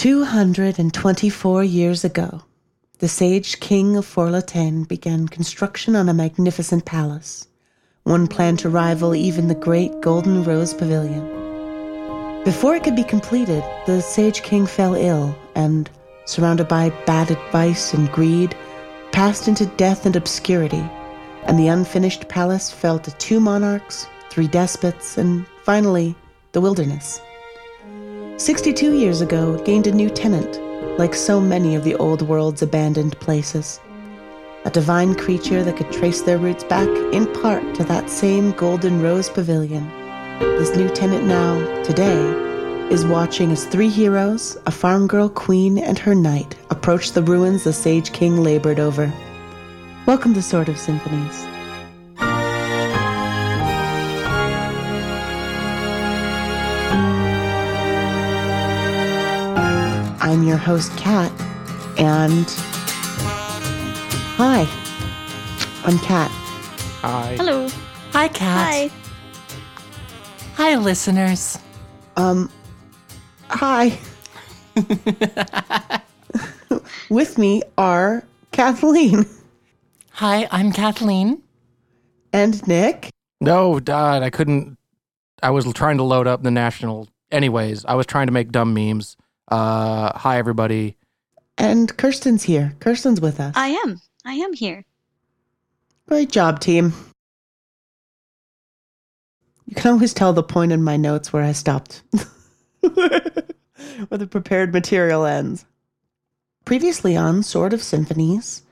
224 years ago, the sage king of Forlatain began construction on a magnificent palace, one planned to rival even the great Golden Rose Pavilion. Before it could be completed, the sage king fell ill and, surrounded by bad advice and greed, passed into death and obscurity, and the unfinished palace fell to two monarchs, three despots, and finally, the wilderness. 62 years ago, gained a new tenant, like so many of the old world's abandoned places. A divine creature that could trace their roots back, in part, to that same Golden Rose Pavilion. This new tenant now, today, is watching as three heroes, a farm girl queen and her knight, approach the ruins the Sage King labored over. Welcome to Sword of Symphonies. I'm your host, Kat, and hi, I'm Kat. Hi. Hello. Hi, Kat. Hi. Hi, listeners. Um, hi. With me are Kathleen Hi, I'm Kathleen. and Nick. No, God, I couldn't. I was trying to load up the national. Anyways, I was trying to make dumb memes. Uh, hi everybody. And Kirsten's here. Kirsten's with us. I am. I am here. Great job, team. You can always tell the point in my notes where I stopped, where the prepared material ends. Previously on Sword of Symphonies,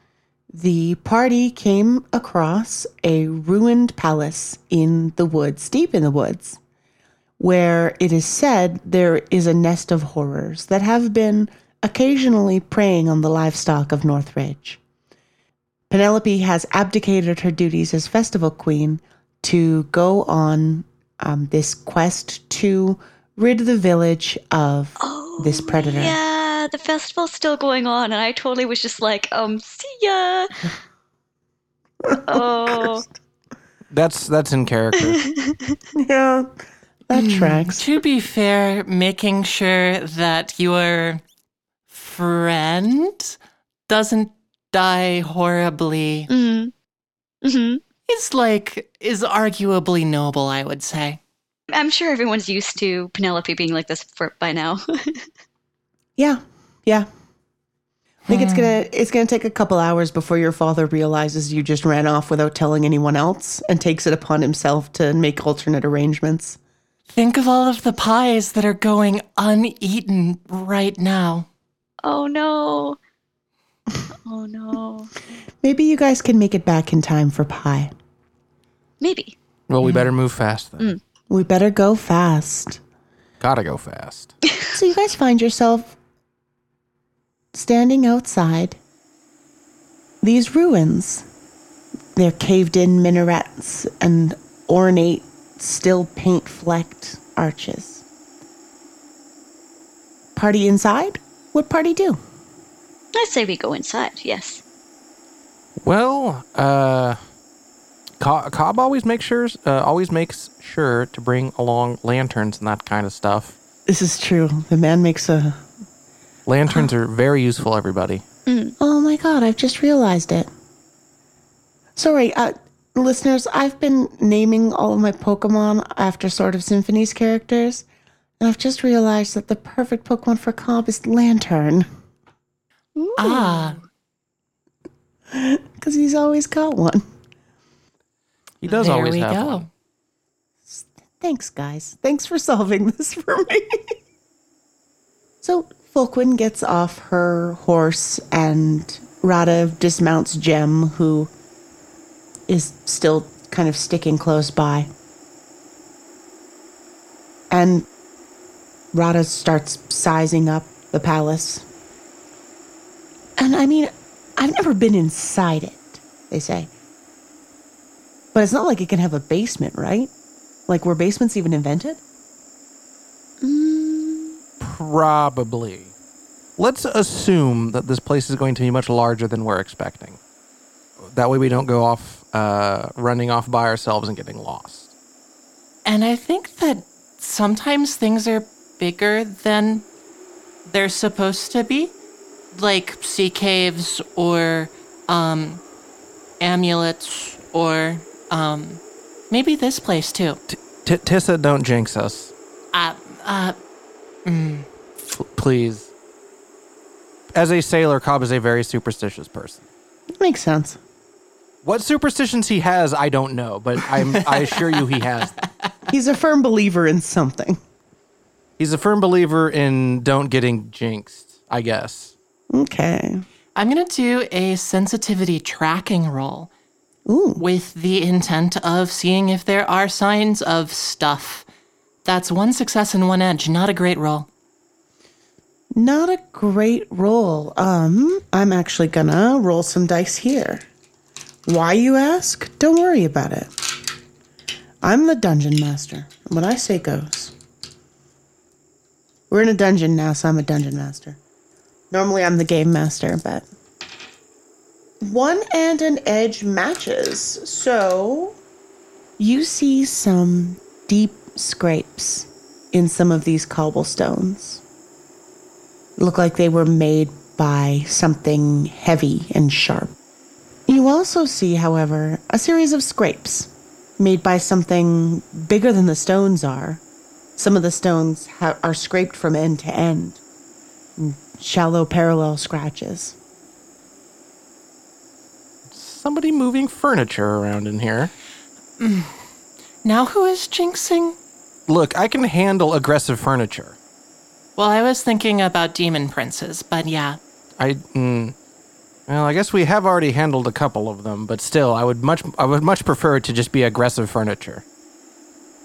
the party came across a ruined palace in the woods, deep in the woods, where it is said there is a nest of horrors that have been occasionally preying on the livestock of Northridge. Penelope has abdicated her duties as festival queen to go on um, this quest to rid the village of Oh, this predator. Yeah, the festival's still going on, and I totally was just like, um, see ya. oh, That's that's in character. Yeah, that tracks. To be fair, making sure that your friend doesn't die horribly mm. hmm is like is arguably noble, I would say. I'm sure everyone's used to Penelope being like this for, by now. Yeah, yeah. I think it's gonna it's gonna take a couple hours before your father realizes you just ran off without telling anyone else and takes it upon himself to make alternate arrangements. Think of all of the pies that are going uneaten right now. oh no. Oh no. Maybe you guys can make it back in time for pie. Maybe. well, we better move fast then. Mm. We better go fast. Gotta go fast. So you guys find yourself standing outside these ruins. They're caved in minarets and ornate, still paint flecked arches. Party inside? What party do? I say we go inside, yes. Well, uh, Co- Cobb always makes sure, uh, always makes sure to bring along lanterns and that kind of stuff. This is true. The man makes a. Lanterns are very useful, everybody. Oh my god, I've just realized it. Sorry, uh, listeners, I've been naming all of my Pokemon after Sword of Symphonies characters, and I've just realized that the perfect Pokemon for Cobb is Lantern. Ah, Because he's always got one. He does there always we have go. one. Thanks, guys. Thanks for solving this for me. so, Fulquin gets off her horse, and Rada dismounts Jem, who is still kind of sticking close by. And Rada starts sizing up the palace. And I mean, I've never been inside it, they say. But it's not like it can have a basement, right? Like, were basements even invented? Probably. Let's assume that this place is going to be much larger than we're expecting. That way we don't go off, uh, running off by ourselves and getting lost. And I think that sometimes things are bigger than they're supposed to be, like sea caves or um, amulets or um, maybe this place too. T- Tissa, don't jinx us, Uh, uh, P- please. As a sailor, Cobb is a very superstitious person. Makes sense. What superstitions he has, I don't know, but I'm, I assure you he has. them. He's a firm believer in something. He's a firm believer in don't getting jinxed, I guess. Okay. I'm gonna do a sensitivity tracking roll Ooh. with the intent of seeing if there are signs of stuff. That's one success and one edge. Not a great roll. Not a great roll. Um, I'm actually gonna roll some dice here. Why, you ask? Don't worry about it. I'm the dungeon master, and what I say goes. We're in a dungeon now, so I'm a dungeon master. Normally, I'm the game master, but. One and an edge matches, so. You see some deep scrapes in some of these cobblestones look like they were made by something heavy and sharp. You also see, however, a series of scrapes made by something bigger than the stones are. Some of the stones ha- are scraped from end to end, shallow parallel scratches. Somebody moving furniture around in here. Now who is jinxing? Look, I can handle aggressive furniture. Well, I was thinking about demon princes, but yeah. I mm, well, I guess we have already handled a couple of them, but still, I would much I would much prefer it to just be aggressive furniture.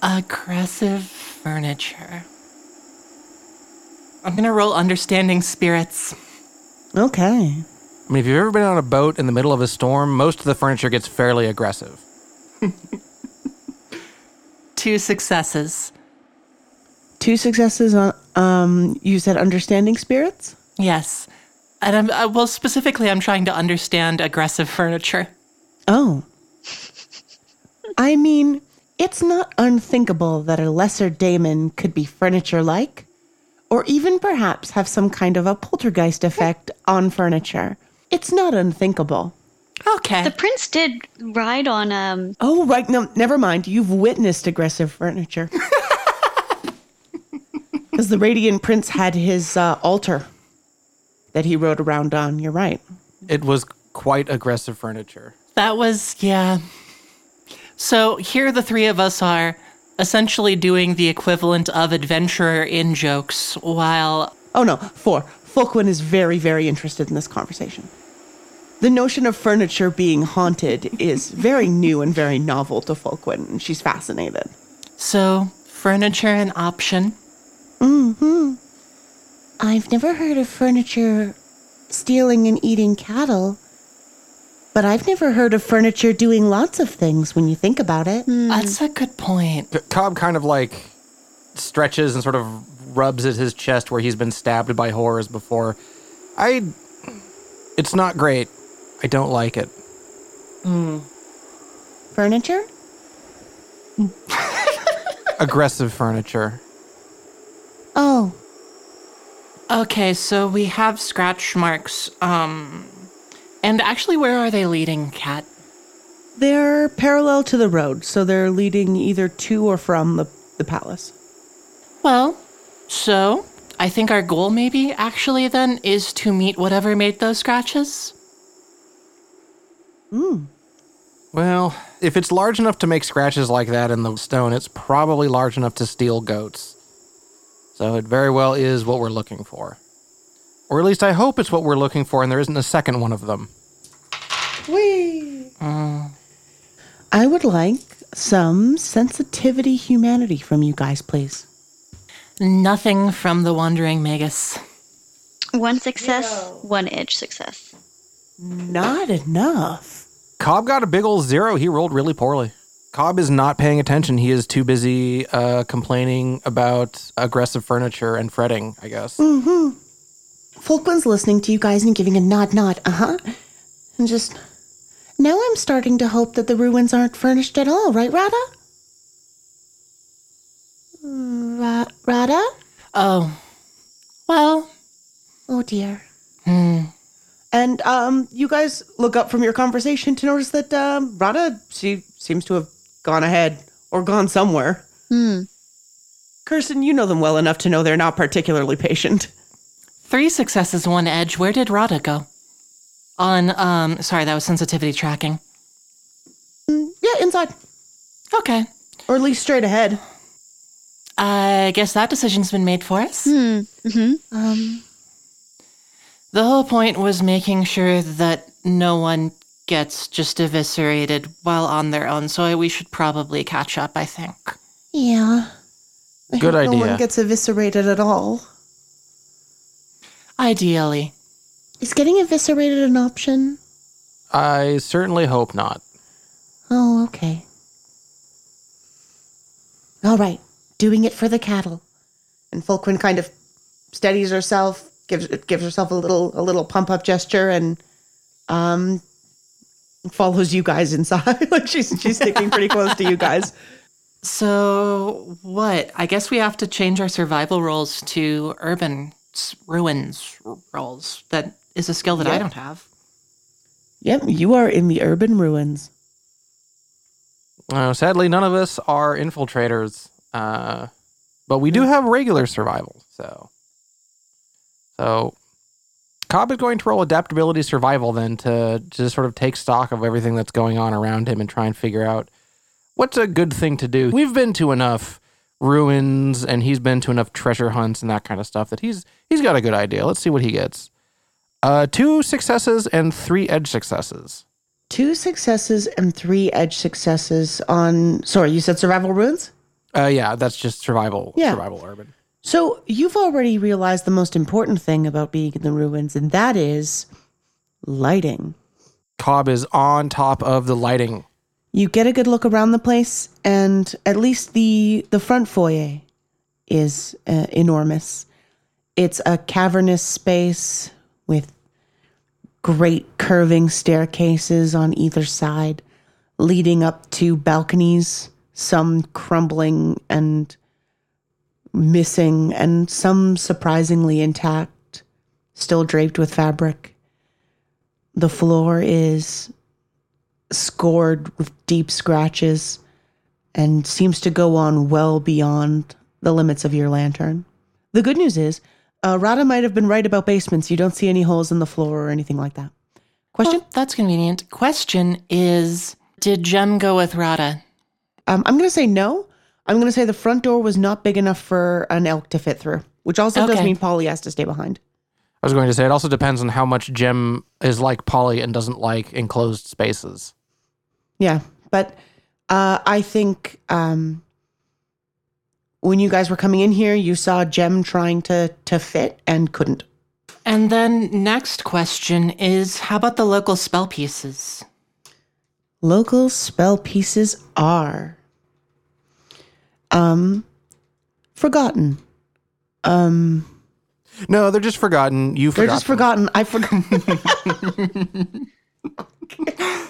Aggressive furniture. I'm gonna roll understanding spirits. Okay. I mean, if you've ever been on a boat in the middle of a storm, most of the furniture gets fairly aggressive. Two successes. Two successes on, um, you said understanding spirits? Yes. And I'm, uh, well, specifically, I'm trying to understand aggressive furniture. Oh. I mean, it's not unthinkable that a lesser daemon could be furniture like, or even perhaps have some kind of a poltergeist effect on furniture. It's not unthinkable. Okay. The prince did ride on um Oh, right. No, never mind. You've witnessed aggressive furniture. Because the Radiant Prince had his uh, altar that he rode around on. You're right. It was quite aggressive furniture. That was, yeah. So here the three of us are essentially doing the equivalent of adventurer in jokes while Oh, no. Four. Fulquin is very, very interested in this conversation. The notion of furniture being haunted is very new and very novel to Fulquin, and she's fascinated. so furniture an option. Mm-hmm. I've never heard of furniture stealing and eating cattle, but I've never heard of furniture doing lots of things when you think about it. Hmm. That's a good point. C- Cobb kind of like stretches and sort of rubs at his chest where he's been stabbed by horrors before. I. It's not great. I don't like it. Hmm. Furniture? Aggressive furniture. Oh, Okay, so we have scratch marks. Um, and actually, where are they leading, Kat? they're parallel to the road, so they're leading either to or from the, the palace. Well, so I think our goal, maybe actually, then, is to meet whatever made those scratches. Hmm. Well, if it's large enough to make scratches like that in the stone, it's probably large enough to steal goats. So it very well is what we're looking for. Or at least I hope it's what we're looking for and there isn't a second one of them. Whee! Uh. I would like some sensitivity humanity from you guys, please. Nothing from the Wandering Magus. one success, one edge success. Not enough. Cobb got a big old zero. He rolled really poorly. Cobb is not paying attention. He is too busy uh, complaining about aggressive furniture and fretting, I guess. Fulquin's listening to you guys and giving a nod, nod, uh huh. And just. Now I'm starting to hope that the ruins aren't furnished at all, right, Rada? Mm, Ra- Rada? Oh, well, Oh dear. Hmm. And um, you guys look up from your conversation to notice that um, Rada she seems to have gone ahead or gone somewhere. Hmm. Kirsten, you know them well enough to know they're not particularly patient. Three successes, one edge. Where did Rada go? On, um, sorry, that was sensitivity tracking. Yeah, inside, Okay. or at least straight ahead. I guess that decision's been made for us. Hmm. hmm Um, The whole point was making sure that no one gets just eviscerated while on their own, so we should probably catch up, I think. yeah. I Good hope No one gets eviscerated at all. Ideally. Is getting eviscerated an option? I certainly hope not. Oh, okay. All right, doing it for the cattle. And Fulquin kind of steadies herself, gives gives herself a little a little pump up gesture, and um follows you guys inside. like she's she's sticking pretty close to you guys. So, what? I guess we have to change our survival roles to urban ruins roles. That is a skill that I don't have. Yep, you are in the urban ruins. Uh, sadly, none of us are infiltrators, uh, but we do have regular survival. So, so Cobb is going to roll adaptability survival then to to sort of take stock of everything that's going on around him and try and figure out what's a good thing to do. We've been to enough ruins and he's been to enough treasure hunts and that kind of stuff that he's he's got a good idea. Let's see what he gets. Uh, two successes and three edge successes. Two successes and three edge successes on sorry, you said survival ruins? Uh, yeah, that's just survival. Yeah. survival urban. So you've already realized the most important thing about being in the ruins, and that is lighting. Cobb is on top of the lighting. You get a good look around the place, and at least the the front foyer is uh, enormous. It's a cavernous space with great curving staircases on either side, leading up to balconies, some crumbling and missing, and some surprisingly intact, still draped with fabric. The floor is scored with deep scratches and seems to go on well beyond the limits of your lantern. The good news is, uh, Rada might have been right about basements. You don't see any holes in the floor or anything like that. Question? Well, that's convenient. Question is Did Jem go with Rada? Um, I'm going to say no. I'm going to say the front door was not big enough for an elk to fit through, which also does mean Polly has to stay behind. I was going to say it also depends on how much Jem is like Polly and doesn't like enclosed spaces. Yeah, but uh, I think um, when you guys were coming in here, you saw Jem trying to to fit and couldn't. And then next question is how about the local spell pieces? Local spell pieces are um forgotten. Um No, they're just forgotten. You they're forgot. just them. forgotten. I forgot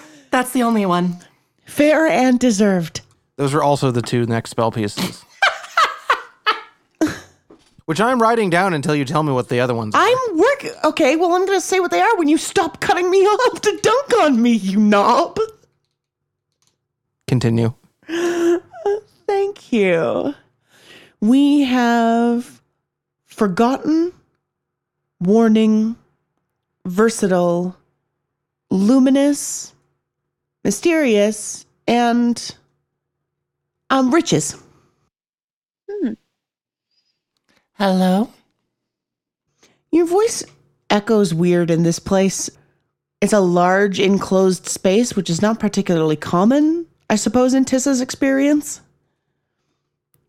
That's the only one. fair and deserved. Those are also the two next spell pieces. Which I'm writing down until you tell me what the other ones are. I'm work okay, well I'm gonna say what they are when you stop cutting me off to dunk on me, you knob. Continue. Thank you. We have forgotten, warning, versatile, luminous, mysterious, and um riches. Hmm. Hello? Your voice echoes weird in this place. It's a large enclosed space, which is not particularly common, I suppose, in Tissa's experience.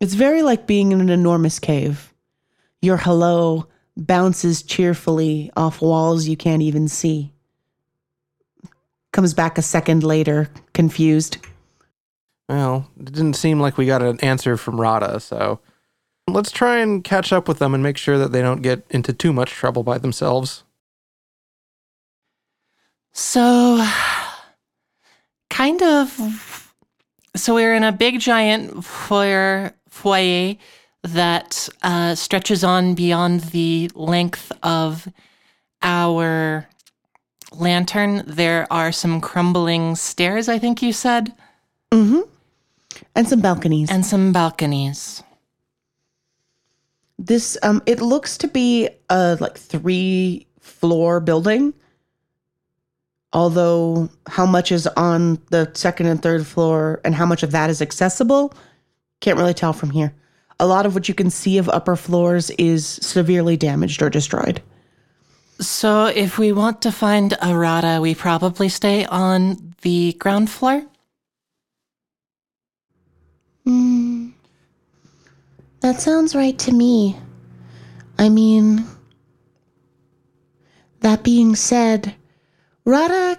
It's very like being in an enormous cave. Your hello bounces cheerfully off walls you can't even see. Comes back a second later, confused. Well, it didn't seem like we got an answer from Rada, so let's try and catch up with them and make sure that they don't get into too much trouble by themselves. So, kind of. So, we're in a big giant foyer, foyer that uh, stretches on beyond the length of our lantern, there are some crumbling stairs, I think you said, Mm-hmm. And some balconies. and some balconies. This um it looks to be a like three floor building. Although how much is on the second and third floor and how much of that is accessible, can't really tell from here. A lot of what you can see of upper floors is severely damaged or destroyed. So if we want to find Arata, we probably stay on the ground floor? Hmm. That sounds right to me. I mean, that being said, Rada,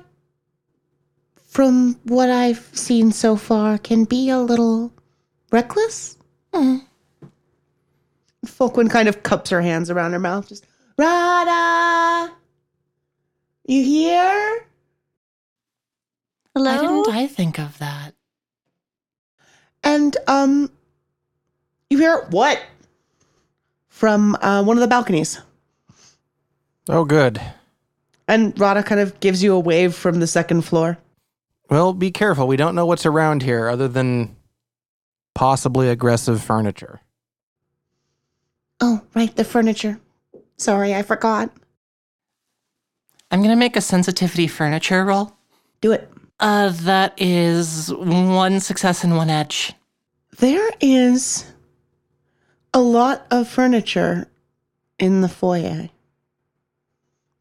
from what I've seen so far, can be a little reckless. Hmm. Fulquin kind of cups her hands around her mouth, just Rada, you here? Hello? Why didn't I think of that? And um, you hear what from uh, one of the balconies, Oh, good. and Rada kind of gives you a wave from the second floor. Well, be careful. We don't know what's around here other than possibly aggressive furniture. Oh, right, the furniture. Sorry, I forgot. I'm gonna make a sensitivity furniture roll. Do it. Uh, that is one success and one edge. There is a lot of furniture in the foyer.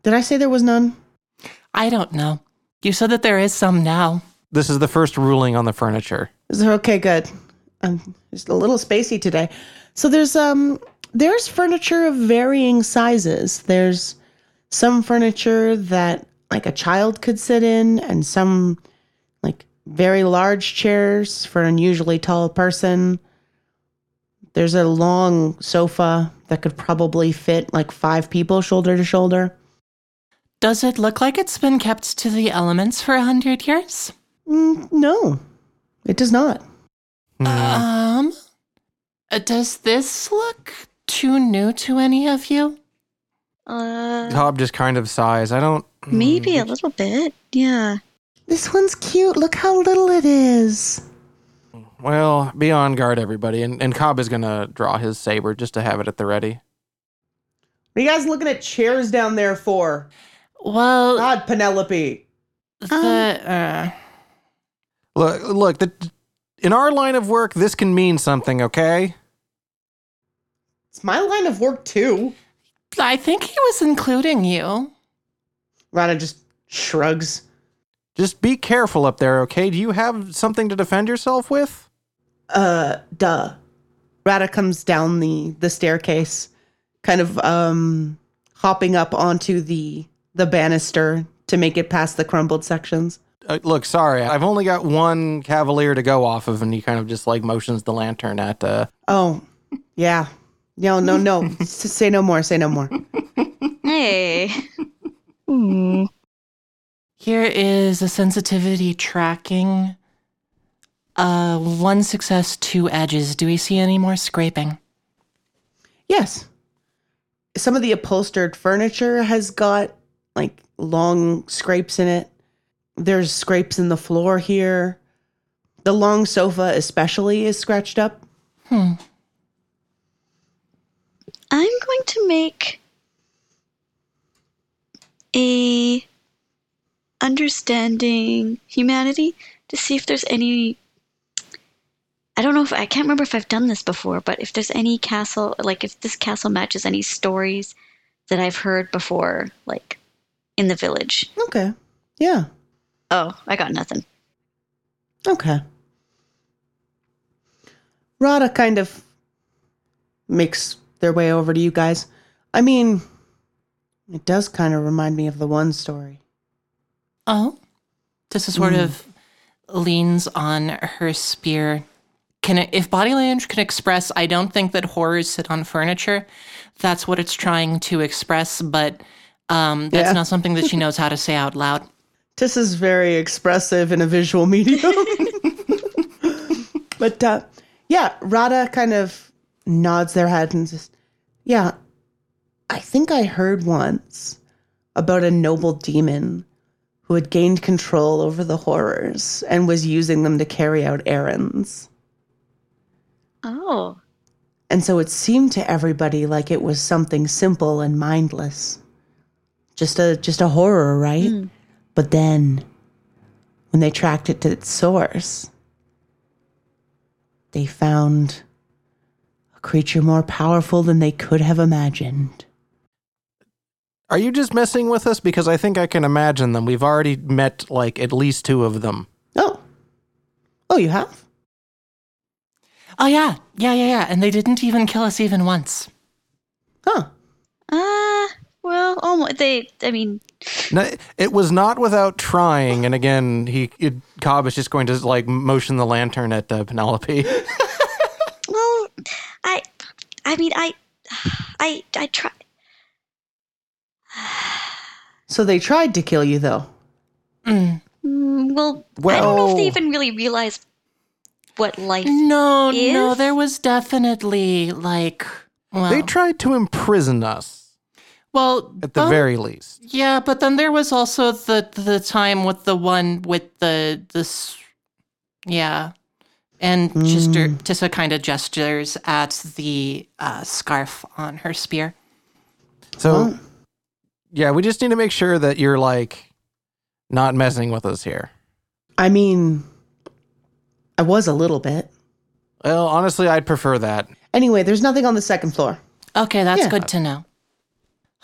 Did I say there was none? I don't know. You said that there is some now. This is the first ruling on the furniture. Is there okay? Good. I'm just a little spacey today. So there's um there's furniture of varying sizes. There's some furniture that like a child could sit in, and some like very large chairs for an unusually tall person. There's a long sofa that could probably fit like five people shoulder to shoulder. Does it look like it's been kept to the elements for a hundred years? Mm, no, it does not. Hmm. Um, uh, does this look too new to any of you? Uh, Cobb just kind of sighs. I don't. maybe a little bit. Yeah. This one's cute. Look how little it is. Well, be on guard, everybody. And, and Cobb is going to draw his saber just to have it at the ready. What are you guys looking at chairs down there for? Well, God, Penelope. the uh, Look, look. The, in our line of work, this can mean something. Okay. It's my line of work too. I think he was including you. Rana just shrugs. Just be careful up there. Okay. Do you have something to defend yourself with? Uh, duh. Rada comes down the the staircase, kind of um hopping up onto the the banister to make it past the crumbled sections. Uh, look, sorry. I've only got one cavalier to go off of, and he kind of just like motions the lantern at. uh Oh, yeah. No, no, no. S- say no more. Say no more. Hey. Hmm. Here is a sensitivity tracking. Uh, one success, two edges. Do we see any more scraping? Yes. Some of the upholstered furniture has got like long scrapes in it. There's scrapes in the floor here. The long sofa, especially, is scratched up. Hmm. I'm going to make a understanding humanity to see if there's any I don't know if I can't remember if I've done this before, but if there's any castle like if this castle matches any stories that I've heard before like in the village. Okay. Yeah. Oh, I got nothing. Okay. Rada kind of makes their way over to you guys. I mean, it does kind of remind me of the one story. Oh, this is sort of leans on her spear. Can it, if body language can express, I don't think that horrors sit on furniture. That's what it's trying to express, but um, that's Yeah. not something that she knows how to say out loud. Tis is very expressive in a visual medium. but uh, yeah, Rada kind of nods their head and says, Yeah, I think I heard once about a noble demon who had gained control over the horrors and was using them to carry out errands. Oh. And so it seemed to everybody like it was something simple and mindless. Just a just a horror, right? Mm. But then when they tracked it to its source, they found a creature more powerful than they could have imagined. Are you just messing with us? Because I think I can imagine them. We've already met like at least two of them. Oh. Oh, you have? Oh yeah, yeah, yeah, yeah. And they didn't even kill us even once. Huh. Uh, well, almost. They, I mean, No, it was not without trying. And again, he it, Cobb is just going to like motion the lantern at uh, Penelope. well, I, I mean, I, I, I try. So they tried to kill you though. Mm. Mm, well, I don't know if they even really realize what life. No, no, there was definitely like, well, They tried to imprison us well, at the um, very least. Yeah, but then there was also the the time with the one with the this, yeah, and gesture, Tissa kind of gestures at the uh, scarf on her spear. So, Oh. yeah, we just need to make sure that you're like not messing with us here. I mean, I was a little bit. Well, honestly, I'd prefer that. Anyway, there's nothing on the second floor. Okay, that's Yeah. good to know.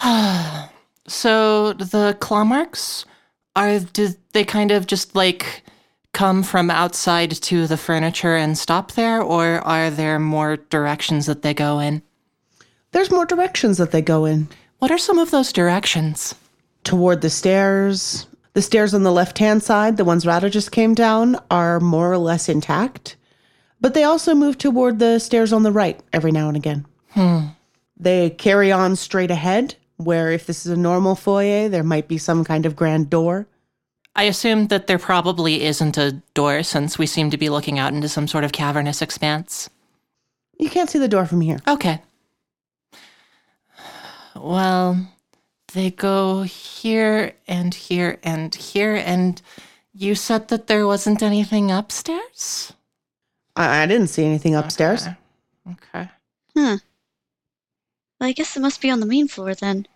so the claw marks are did they kind of just like come from outside to the furniture and stop there, or are there more directions that they go in? There's more directions that they go in. What are some of those directions? Toward the stairs. The stairs on the left hand side, the ones Rada just came down, are more or less intact. But they also move toward the stairs on the right every now and again. Hmm. They carry on straight ahead, where if this is a normal foyer, there might be some kind of grand door. I assume that there probably isn't a door since we seem to be looking out into some sort of cavernous expanse. You can't see the door from here. Okay. Well, they go here and here and here, and you said that there wasn't anything upstairs? I, I didn't see anything upstairs. Okay. Okay. Hmm. Well, I guess it must be on the main floor then.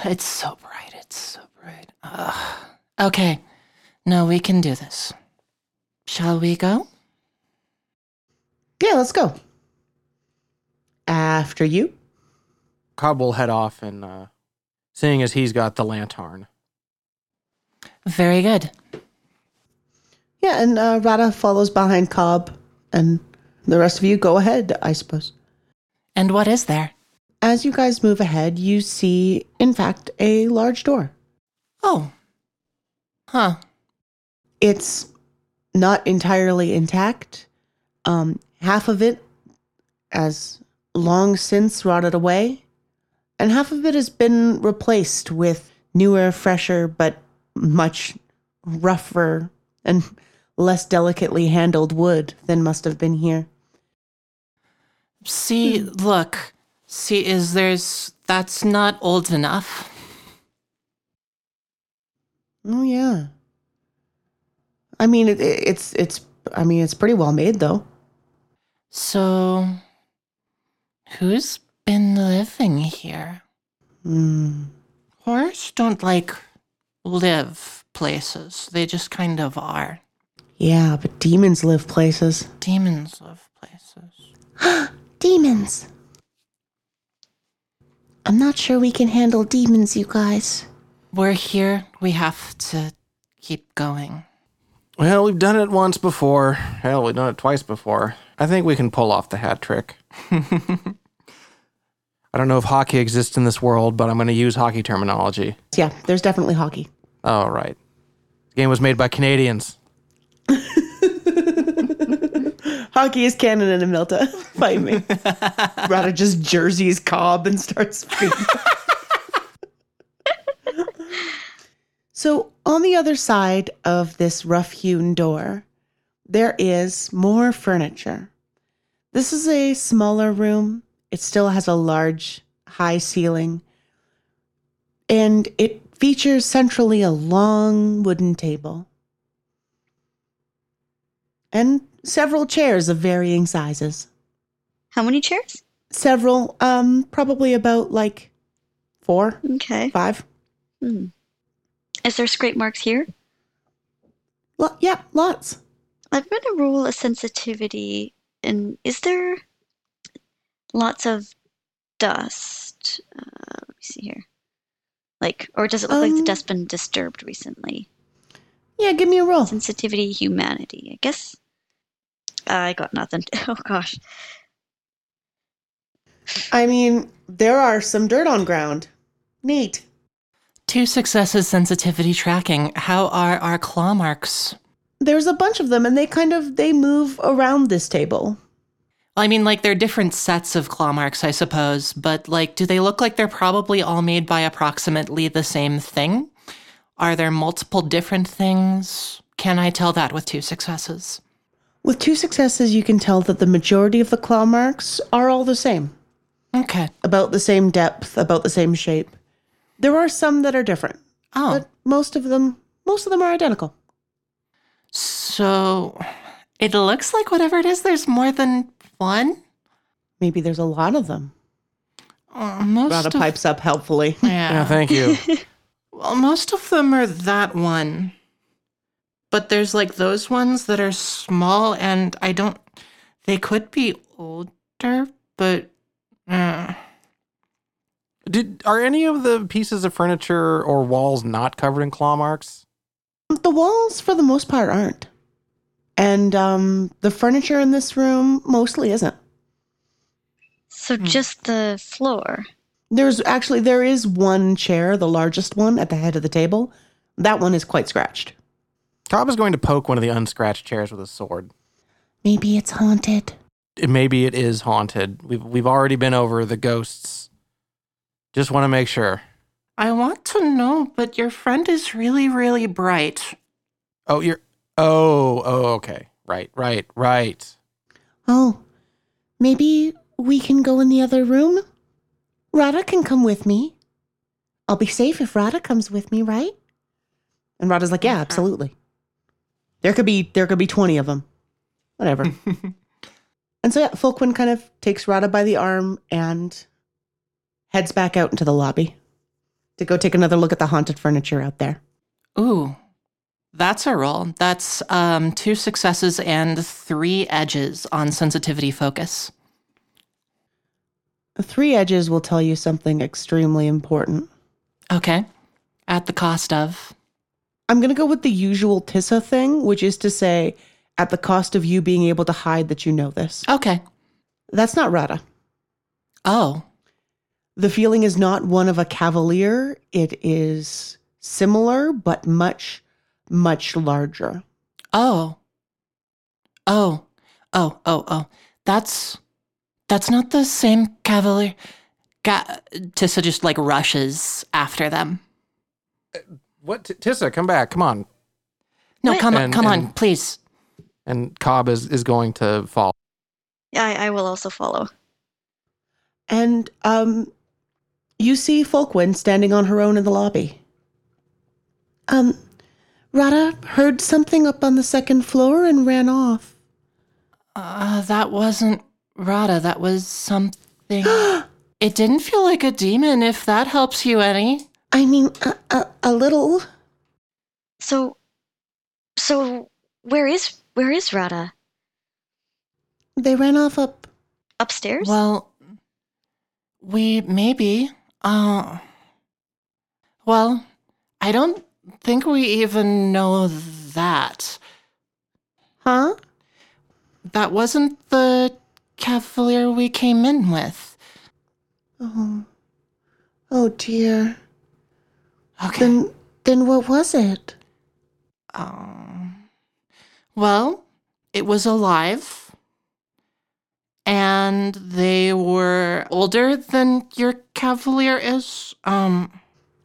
It's so bright. It's so bright. Ugh. Okay. No, we can do this. Shall we go? Yeah, let's go. After you. Cobb will head off and, uh, seeing as he's got the lantern. Very good. Yeah, and uh, Rada follows behind Cobb, and the rest of you go ahead, I suppose. And what is there? As you guys move ahead, you see, in fact, a large door. Oh. Huh. It's not entirely intact. Um, half of it has long since rotted away, and half of it has been replaced with newer, fresher, but much rougher and less delicately handled wood than must have been here. See, look. See, is there's. That's not old enough. Oh yeah. I mean, it, it- it's it's. I mean, it's pretty well made though. So. Who's been living here? Hmm. Horrors don't like live places, they just kind of are. Yeah, but demons live places. Demons live places. Demons. I'm not sure we can handle demons, you guys. We're here, we have to keep going. Well, we've done it once before. Hell, we've done it twice before. I think we can pull off the hat trick. I don't know if hockey exists in this world, but I'm going to use hockey terminology. Yeah, there's definitely hockey. Oh, right. The game was made by Canadians. Hockey is canon in Emilta. Fight me. Rather just jerseys Cobb and starts speaking. so on the other side of this rough hewn door, there is more furniture. This is a smaller room. It still has a large, high ceiling. and it features centrally a long wooden table and several chairs of varying sizes. How many chairs? Several, um, probably about like four, Okay. five. Hmm. Is there scrape marks here? Lo- yeah, lots. I'm going to roll a sensitivity. And is there lots of dust? Uh, let me see here. Like, or does it look like the Um, dust been disturbed recently? Yeah, give me a roll. Sensitivity, humanity. I guess I got nothing. Oh gosh. I mean, there are some dirt on ground. Neat. Two successes sensitivity tracking. How are our claw marks? There's a bunch of them, and they kind of they move around this table. I mean, like, they're different sets of claw marks, I suppose, but, like, do they look like they're probably all made by approximately the same thing? Are there multiple different things? Can I tell that with two successes? With two successes, you can tell that the majority of the claw marks are all the same, Okay. about the same depth, about the same shape. There are some that are different, Oh, but most of them, most of them are identical. so it looks like whatever it is, there's more than one? Maybe there's a lot of them. Uh, most Rada of, pipes up helpfully. Yeah, Yeah. thank you. Well, most of them are that one. But there's like those ones that are small and I don't. They could be older, but. Uh, Did are any of the pieces of furniture or walls not covered in claw marks? The walls, for the most part, aren't, and um, the furniture in this room mostly isn't. So Hmm. just the floor. There's actually there is one chair, the largest one at the head of the table. That one is quite scratched. Cobb is going to poke one of the unscratched chairs with a sword. Maybe it's haunted. It- Maybe it is haunted. We've we've already been over the ghosts. Just want to make sure. I want to know, but your friend is really, really bright. Oh, you're. Oh, oh, okay. Right, right, right. Oh, maybe we can go in the other room? Rada can come with me. I'll be safe if Rada comes with me, right? And Rada's like, yeah, absolutely. There could be there could be 20 of them. Whatever. and so yeah, Fulquin kind of takes Rada by the arm and heads back out into the lobby to go take another look at the haunted furniture out there. Ooh, that's a roll. That's um, two successes and three edges on sensitivity focus. The three edges will tell you something extremely important. Okay. At the cost of. I'm going to go with the usual Tissa thing, which is to say, at the cost of you being able to hide that you know this. Okay. That's not Rada. Oh. The feeling is not one of a cavalier. It is similar, but much, much larger. Oh. Oh. Oh, oh, oh. That's that's not the same cavalier. Ga- Tissa just like rushes after them. Uh, What, T- Tissa? Come back! Come on! No, What? come on, And- come on, and- please. And Cobb is is going to fall. I, I will also follow. And um, you see Fulquin standing on her own in the lobby. Um, Rada heard something up on the second floor and ran off. Uh, that wasn't Rada. That was something. it didn't feel like a demon. If that helps you any. I mean, a, a, a little. So, so where is where is Rada? They ran off up. Upstairs? Well, we maybe. Uh. Well, I don't think we even know that. Huh? That wasn't the cavalier we came in with. Oh. Oh dear. Okay. Then, then what was it? Um, well, it was alive, and they were older than your cavalier is. Um,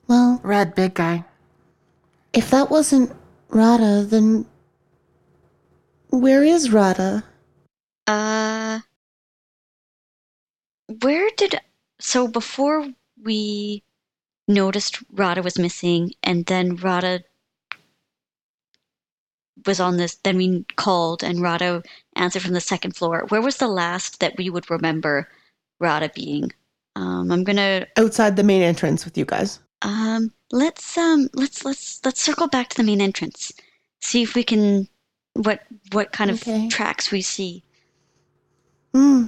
Well, red big guy. if that wasn't Rada, then where is Rada? Uh, where did so before we noticed Rada was missing, and then Rada was on this. Then we called, and Rada answered from the second floor. Where was the last that we would remember Rada being? Um, I'm gonna Outside the main entrance with you guys. um, let's um, let's let's let's circle back to the main entrance. See if we can what what kind Okay. of tracks we see. Hmm.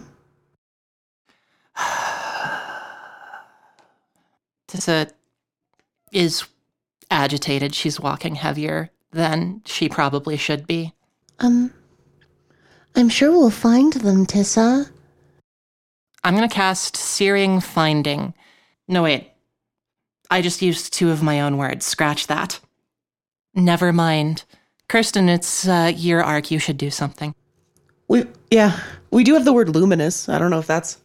Tissa is agitated. She's walking heavier than she probably should be. Um, I'm sure we'll find them, Tissa. I'm going to cast Searing Finding. No, wait. I just used two of my own words. Scratch that. Never mind. Kirsten, it's uh, your arc. You should do something. We yeah, we do have the word luminous. I don't know if that's,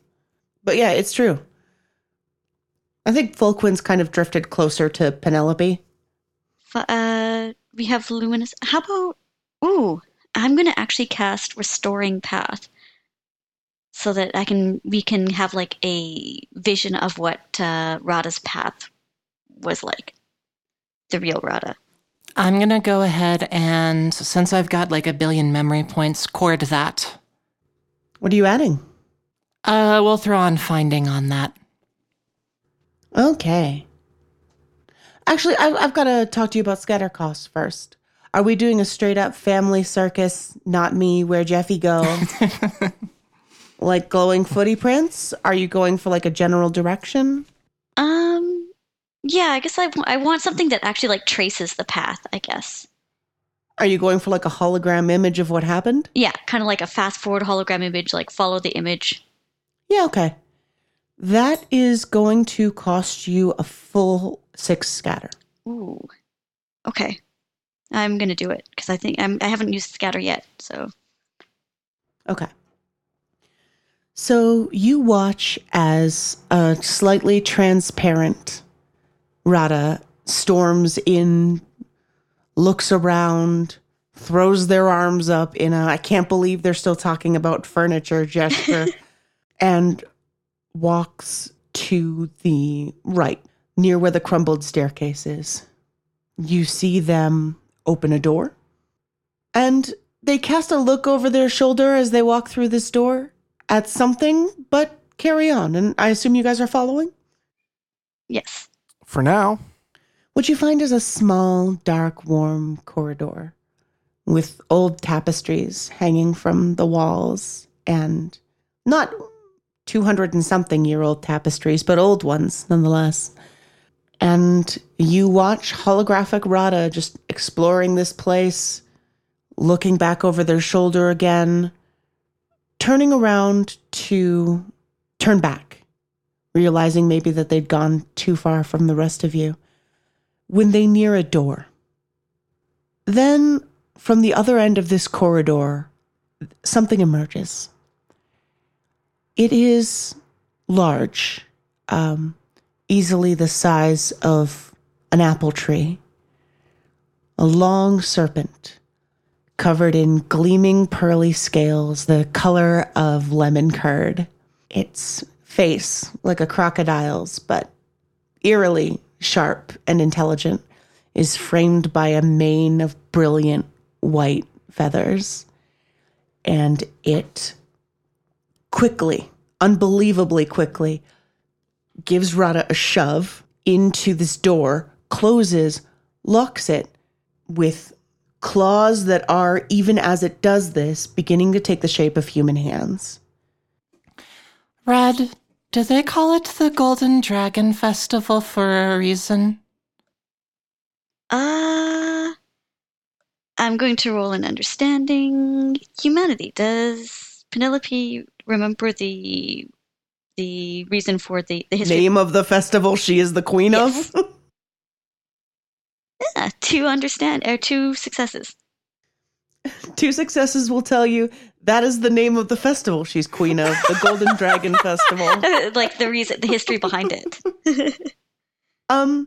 but yeah, it's true. I think Fulquin's kind of drifted closer to Penelope. Uh, we have luminous. How about? Ooh, I'm gonna actually cast Restoring Path, so that I can we can have like a vision of what uh, Rada's path was like, the real Rada. I'm going to go ahead and, since I've got like a billion memory points, chord that. What are you adding? Uh, we'll throw on Finding on that. Okay. Actually, I've, I've got to talk to you about scatter costs first. Are we doing a straight up family circus, not me, where Jeffy go? like glowing footy prints? Are you going for like a general direction? Um, yeah, I guess I I want something that actually like traces the path. I guess. Are you going for like a hologram image of what happened? Yeah, kind of like a fast forward hologram image, like follow the image. Yeah, okay. That is going to cost you a full six scatter. Ooh. Okay. I'm gonna do it because I think I'm, I haven't used scatter yet. So Okay. So you watch as a slightly transparent Rada storms in, looks around, throws their arms up in a I can't believe they're still talking about furniture gesture, and walks to the right, near where the crumbled staircase is. You see them open a door, and they cast a look over their shoulder as they walk through this door at something, but carry on. And I assume you guys are following? yes. For now, What you find is a small, dark, warm corridor with old tapestries hanging from the walls and not 200 and something year old tapestries, but old ones nonetheless. And you watch holographic Rada just exploring this place, looking back over their shoulder again, turning around to turn back, realizing maybe that they'd gone too far from the rest of you when they near a door. Then, from the other end of this corridor, something emerges. It is large, um, easily the size of an apple tree. A long serpent covered in gleaming pearly scales, the color of lemon curd. Its face like a crocodile's, but eerily sharp and intelligent, is framed by a mane of brilliant white feathers. And it quickly, unbelievably quickly, gives Rada a shove into this door, closes, locks it with claws that are, even as it does this, beginning to take the shape of human hands. Red, do they call it the Golden Dragon Festival for a reason? Uh, I'm going to roll an understanding humanity. Does Penelope remember the the reason for the the history? Name of the festival she is the queen Yes. of? Yeah, two understand or two successes. Two successes will tell you that is the name of the festival she's queen of, the Golden Dragon Festival. like the reason, the history behind it. Um,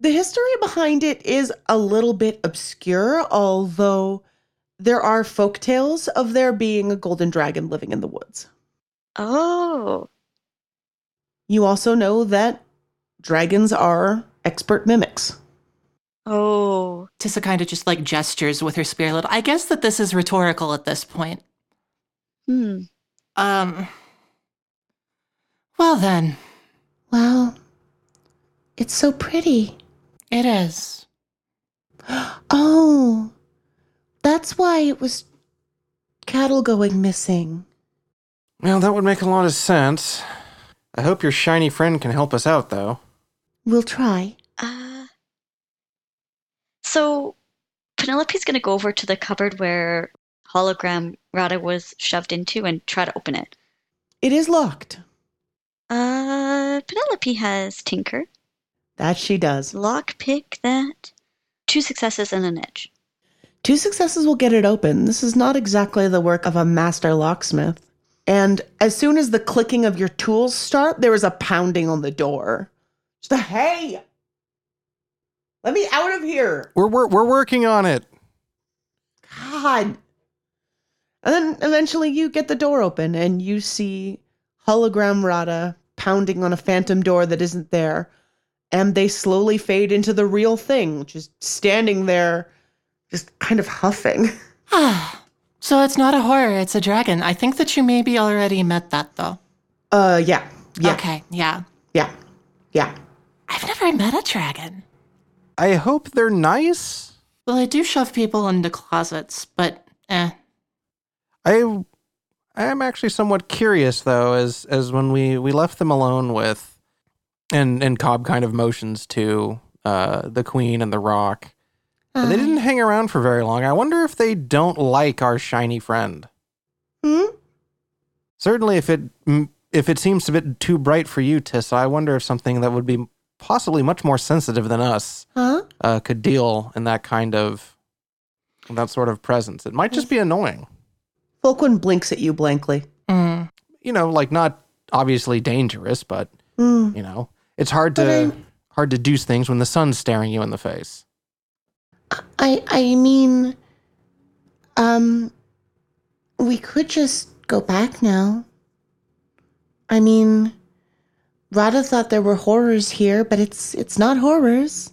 the history behind it is a little bit obscure, although there are folk tales of there being a golden dragon living in the woods. Oh, You also know that dragons are expert mimics. Oh. Tissa kind of just like gestures with her spear. a little. I guess that this is rhetorical at this point. Hmm. Um. Well then, Well, It's so pretty. it is. Oh, that's why it was cattle going missing. Well, that would make a lot of sense. I hope your shiny friend can help us out, though. We'll try. Uh, so Penelope's going to go over to the cupboard where hologram Rada was shoved into and try to open it. It is locked. Uh, Penelope has Tinker. That she does. Lockpick that. Two successes and an edge. Two successes will get it open. This is not exactly the work of a master locksmith. And as soon as the clicking of your tools start, there is a pounding on the door. Just a hey! Let me out of here! We're we're, we're working on it. God. And then eventually you get the door open and you see hologram Rada pounding on a phantom door that isn't there. And they slowly fade into the real thing, just standing there, just kind of huffing. So it's not a horror, it's a dragon. I think that you maybe already met that though. Uh, yeah. Yeah. Okay, yeah. Yeah. Yeah. I've never met a dragon. I hope they're nice. Well, I do shove people into closets, but eh. I I am actually somewhat curious though, as as when we we left them alone with, and and Cobb kind of motions to uh the Queen and the Rock. And they didn't hang around for very long. I wonder if they don't like our shiny friend. Hmm? Certainly, if it mm, if it seems a bit too bright for you, Tissa, I wonder if something that would be possibly much more sensitive than us Huh? uh, could deal in that kind of that sort of presence. It might just be annoying. Fulquin blinks at you blankly. Mm. You know, like not obviously dangerous, but Hmm. you know, it's hard But to I- hard to do things when the sun's staring you in the face. I I mean um we could just go back now. I mean Rada thought there were horrors here, but it's it's not horrors.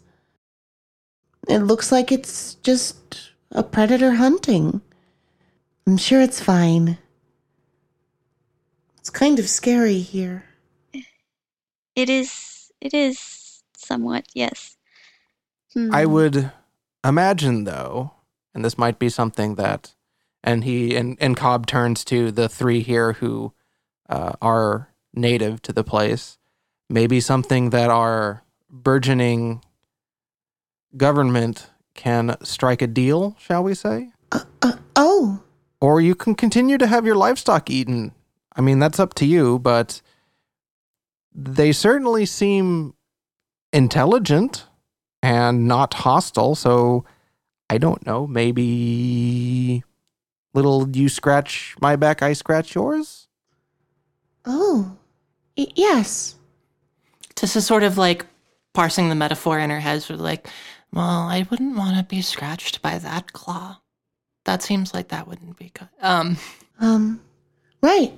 It looks like it's just a predator hunting. I'm sure it's fine. It's kind of scary here. It is. It is somewhat. Yes. Hmm. I would imagine though, and this might be something that and he and, and Cobb turns to the three here who uh, are native to the place. Maybe something that our burgeoning government can strike a deal, shall we say? Uh, uh, oh, Or you can continue to have your livestock eaten. I mean, that's up to you, but they certainly seem intelligent and not hostile. So I don't know. Maybe little you scratch my back, I scratch yours? oh, y- yes. This is sort of like parsing the metaphor in her head. Sort of like, well, I wouldn't want to be scratched by that claw. That seems like that wouldn't be good. Um, Um, right.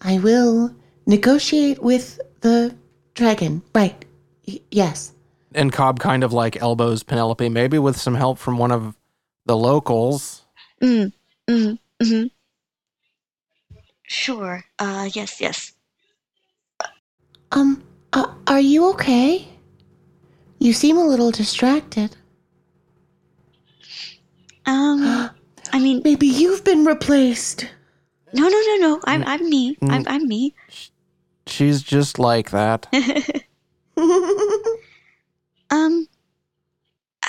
I will negotiate with the dragon. Right. Y- yes. And Cobb kind of like elbows Penelope, maybe with some help from one of the locals. Mm, mm, hmm Sure. Uh, yes, yes. Um, uh, are you okay? You seem a little distracted. Um, I mean, Maybe you've been replaced. no, no, no, no. I'm, I'm me. I'm, I'm me. She's just like that. Um,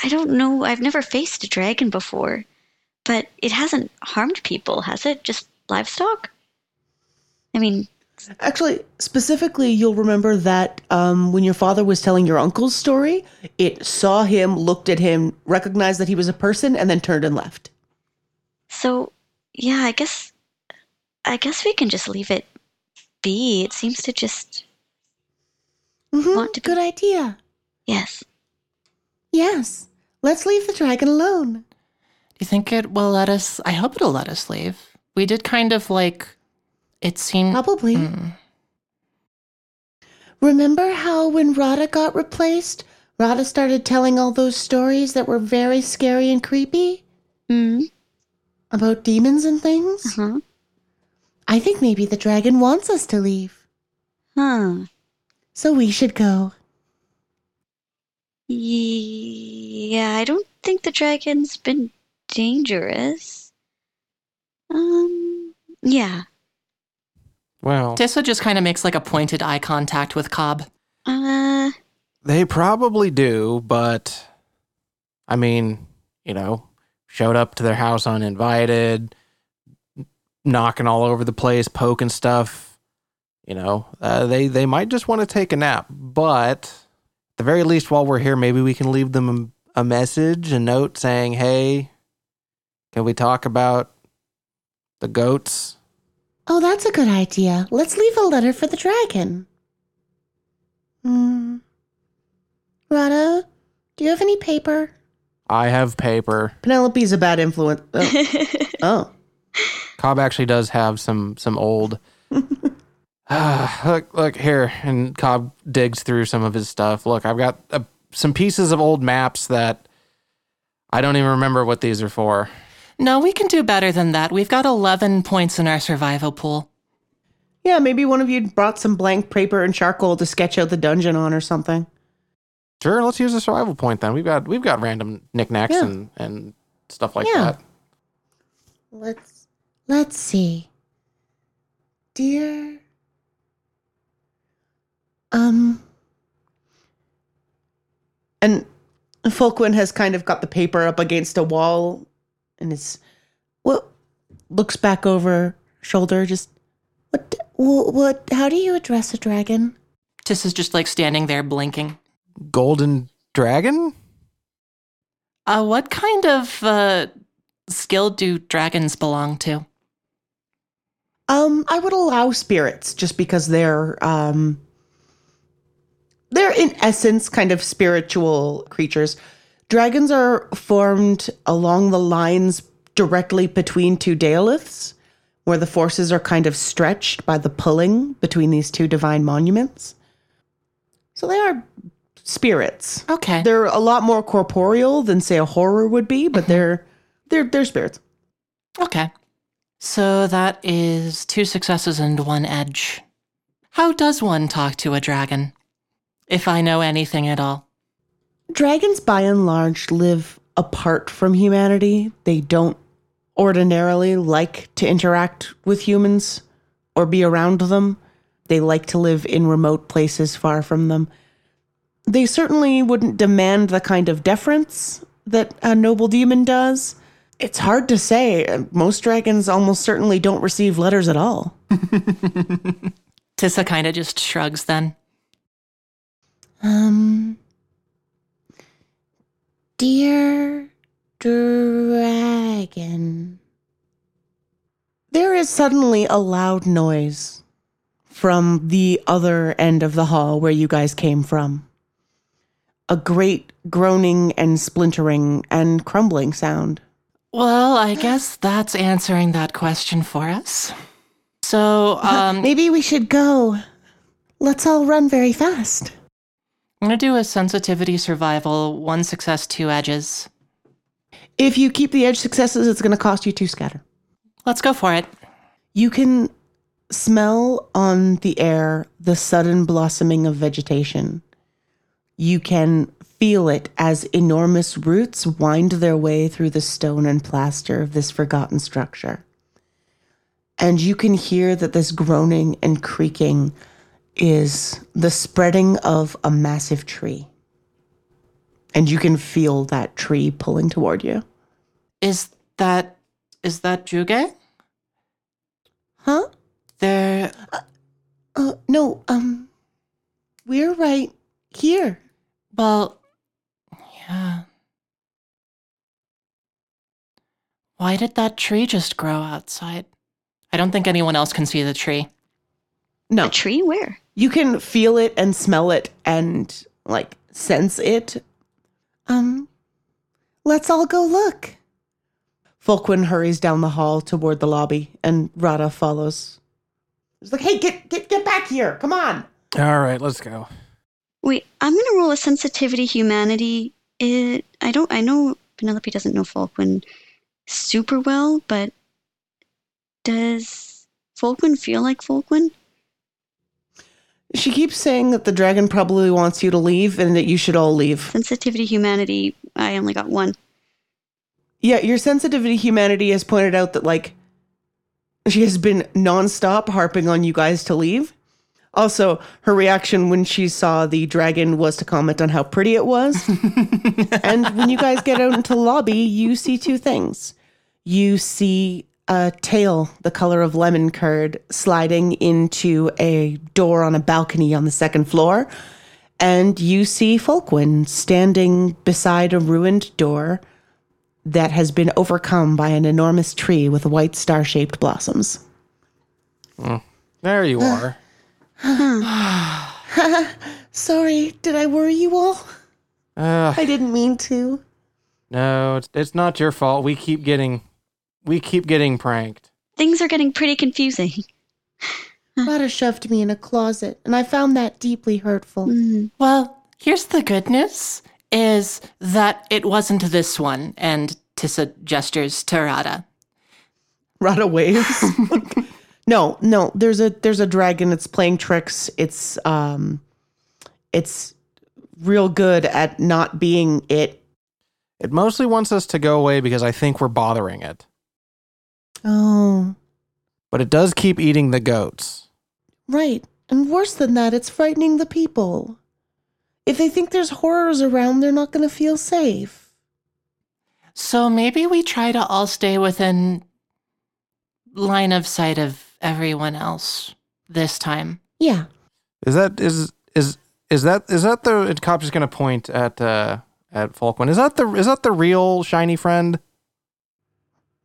I don't know. I've never faced a dragon before, but it hasn't harmed people, has it? Just livestock? I mean, Actually, specifically, you'll remember that um, when your father was telling your uncle's story, it saw him, looked at him, recognized that he was a person, and then turned and left. so yeah, I guess, I guess we can just leave it be. It seems to just, Mhm, Want to be- Good idea. yes. Yes. Let's leave the dragon alone. do you think it will let us? I hope it'll let us leave. We did kind of like, it seemed. Probably. Mm. remember how when Rada got replaced, Rada started telling all those stories that were very scary and creepy Hmm. about demons and things? Huh. I think maybe the dragon wants us to leave. Huh. So we should go. Yeah, I don't think the dragon's been dangerous. Um, yeah. Well, Tissa just kind of makes like a pointed eye contact with Cobb. Uh, they probably do, but I mean, you know, showed up to their house uninvited, knocking all over the place, poking stuff. You know, uh, they they might just want to take a nap, but at the very least, while we're here, maybe we can leave them a message, a note saying, "Hey, can we talk about the goats?" Oh, that's a good idea. Let's leave a letter for the dragon. Hmm. Rada, do you have any paper? I have paper. Penelope's a bad influence. Oh. oh. Cobb actually does have some some old. Ah, look, look here, and Cobb digs through some of his stuff. Look, I've got uh, some pieces of old maps that I don't even remember what these are for. No, we can do better than that. We've got 11 points in our survival pool. Yeah, maybe one of you brought some blank paper and charcoal to sketch out the dungeon on or something. Sure, let's use a survival point then. We've got we've got random knickknacks Yeah. and and stuff like Yeah. that. Let's let's see. Dear um and Fulquin has kind of got the paper up against a wall and is what looks back over shoulder just what what, what how do you address a dragon? Tis Tissa's just like standing there blinking. Golden dragon? Uh, what kind of uh, skill do dragons belong to? Um, I would allow spirits just because they're um they're in essence kind of spiritual creatures. Dragons are formed along the lines directly between two Daoliths, where the forces are kind of stretched by the pulling between these two divine monuments. So they are spirits. Okay. They're a lot more corporeal than say a horror would be, but mm-hmm. they're they're they're spirits. Okay. So that is two successes and one edge. How does one talk to a dragon? If I know anything at all. Dragons, by and large, live apart from humanity. They don't ordinarily like to interact with humans or be around them. They like to live in remote places far from them. They certainly wouldn't demand the kind of deference that a noble demon does. It's hard to say. Most dragons almost certainly don't receive letters at all. Tissa kind of just shrugs then. Um, dear dragon, there is suddenly a loud noise from the other end of the hall where you guys came from. A great groaning and splintering and crumbling sound. Well, I guess that's answering that question for us. So, um, Maybe we should go. Let's all run very fast. I'm gonna do a sensitivity survival, one success, two edges. If you keep the edge successes, it's going to cost you two scatter. Let's go for it. You can smell on the air the sudden blossoming of vegetation. You can feel it as enormous roots wind their way through the stone and plaster of this forgotten structure. And you can hear that this groaning and creaking is the spreading of a massive tree. And you can feel that tree pulling toward you. Is that is that Juge? Huh? There Uh, no, um, we're right here. well yeah. Why did that tree just grow outside? I don't think anyone else can see the tree. No, A tree? Where? You can feel it and smell it and like sense it. Um, let's all go look. Fulquin hurries down the hall toward the lobby, and Rada follows. He's like, "Hey, get get get back here! Come on!" All right, let's go. Wait, I'm gonna roll a sensitivity humanity. It I don't I know Penelope doesn't know Fulquin super well, but does Fulquin feel like Fulquin? She keeps saying that the dragon probably wants you to leave and that you should all leave. Sensitivity humanity, I only got one. Yeah, your sensitivity humanity has pointed out that like she has been nonstop harping on you guys to leave. Also, her reaction when she saw the dragon was to comment on how pretty it was. and when you guys get out into the lobby, you see two things. You see a tail the color of lemon curd sliding into a door on a balcony on the second floor. And you see Fulquin standing beside a ruined door that has been overcome by an enormous tree with white star shaped blossoms. There you are. Sorry, did I worry you all? Uh, I didn't mean to. no, it's, it's not your fault. We keep getting, we keep getting pranked. Things are getting pretty confusing. Rada shoved me in a closet, and I found that deeply hurtful. Mm, Well, here's the good news is that it wasn't this one, and Tissa gestures to Rada. Rada waves. no, no, there's a there's a dragon that's playing tricks. It's um it's real good at not being it. It mostly wants us to go away because I think we're bothering it. Oh, But it does keep eating the goats. right. And worse than that, it's frightening the people. If they think there's horrors around, they're not going to feel safe. So maybe we try to all stay within line of sight of everyone else this time. Yeah. Is that is is is that is that the Cobb just gonna point at uh at Fulquin? Is that the is that the real shiny friend?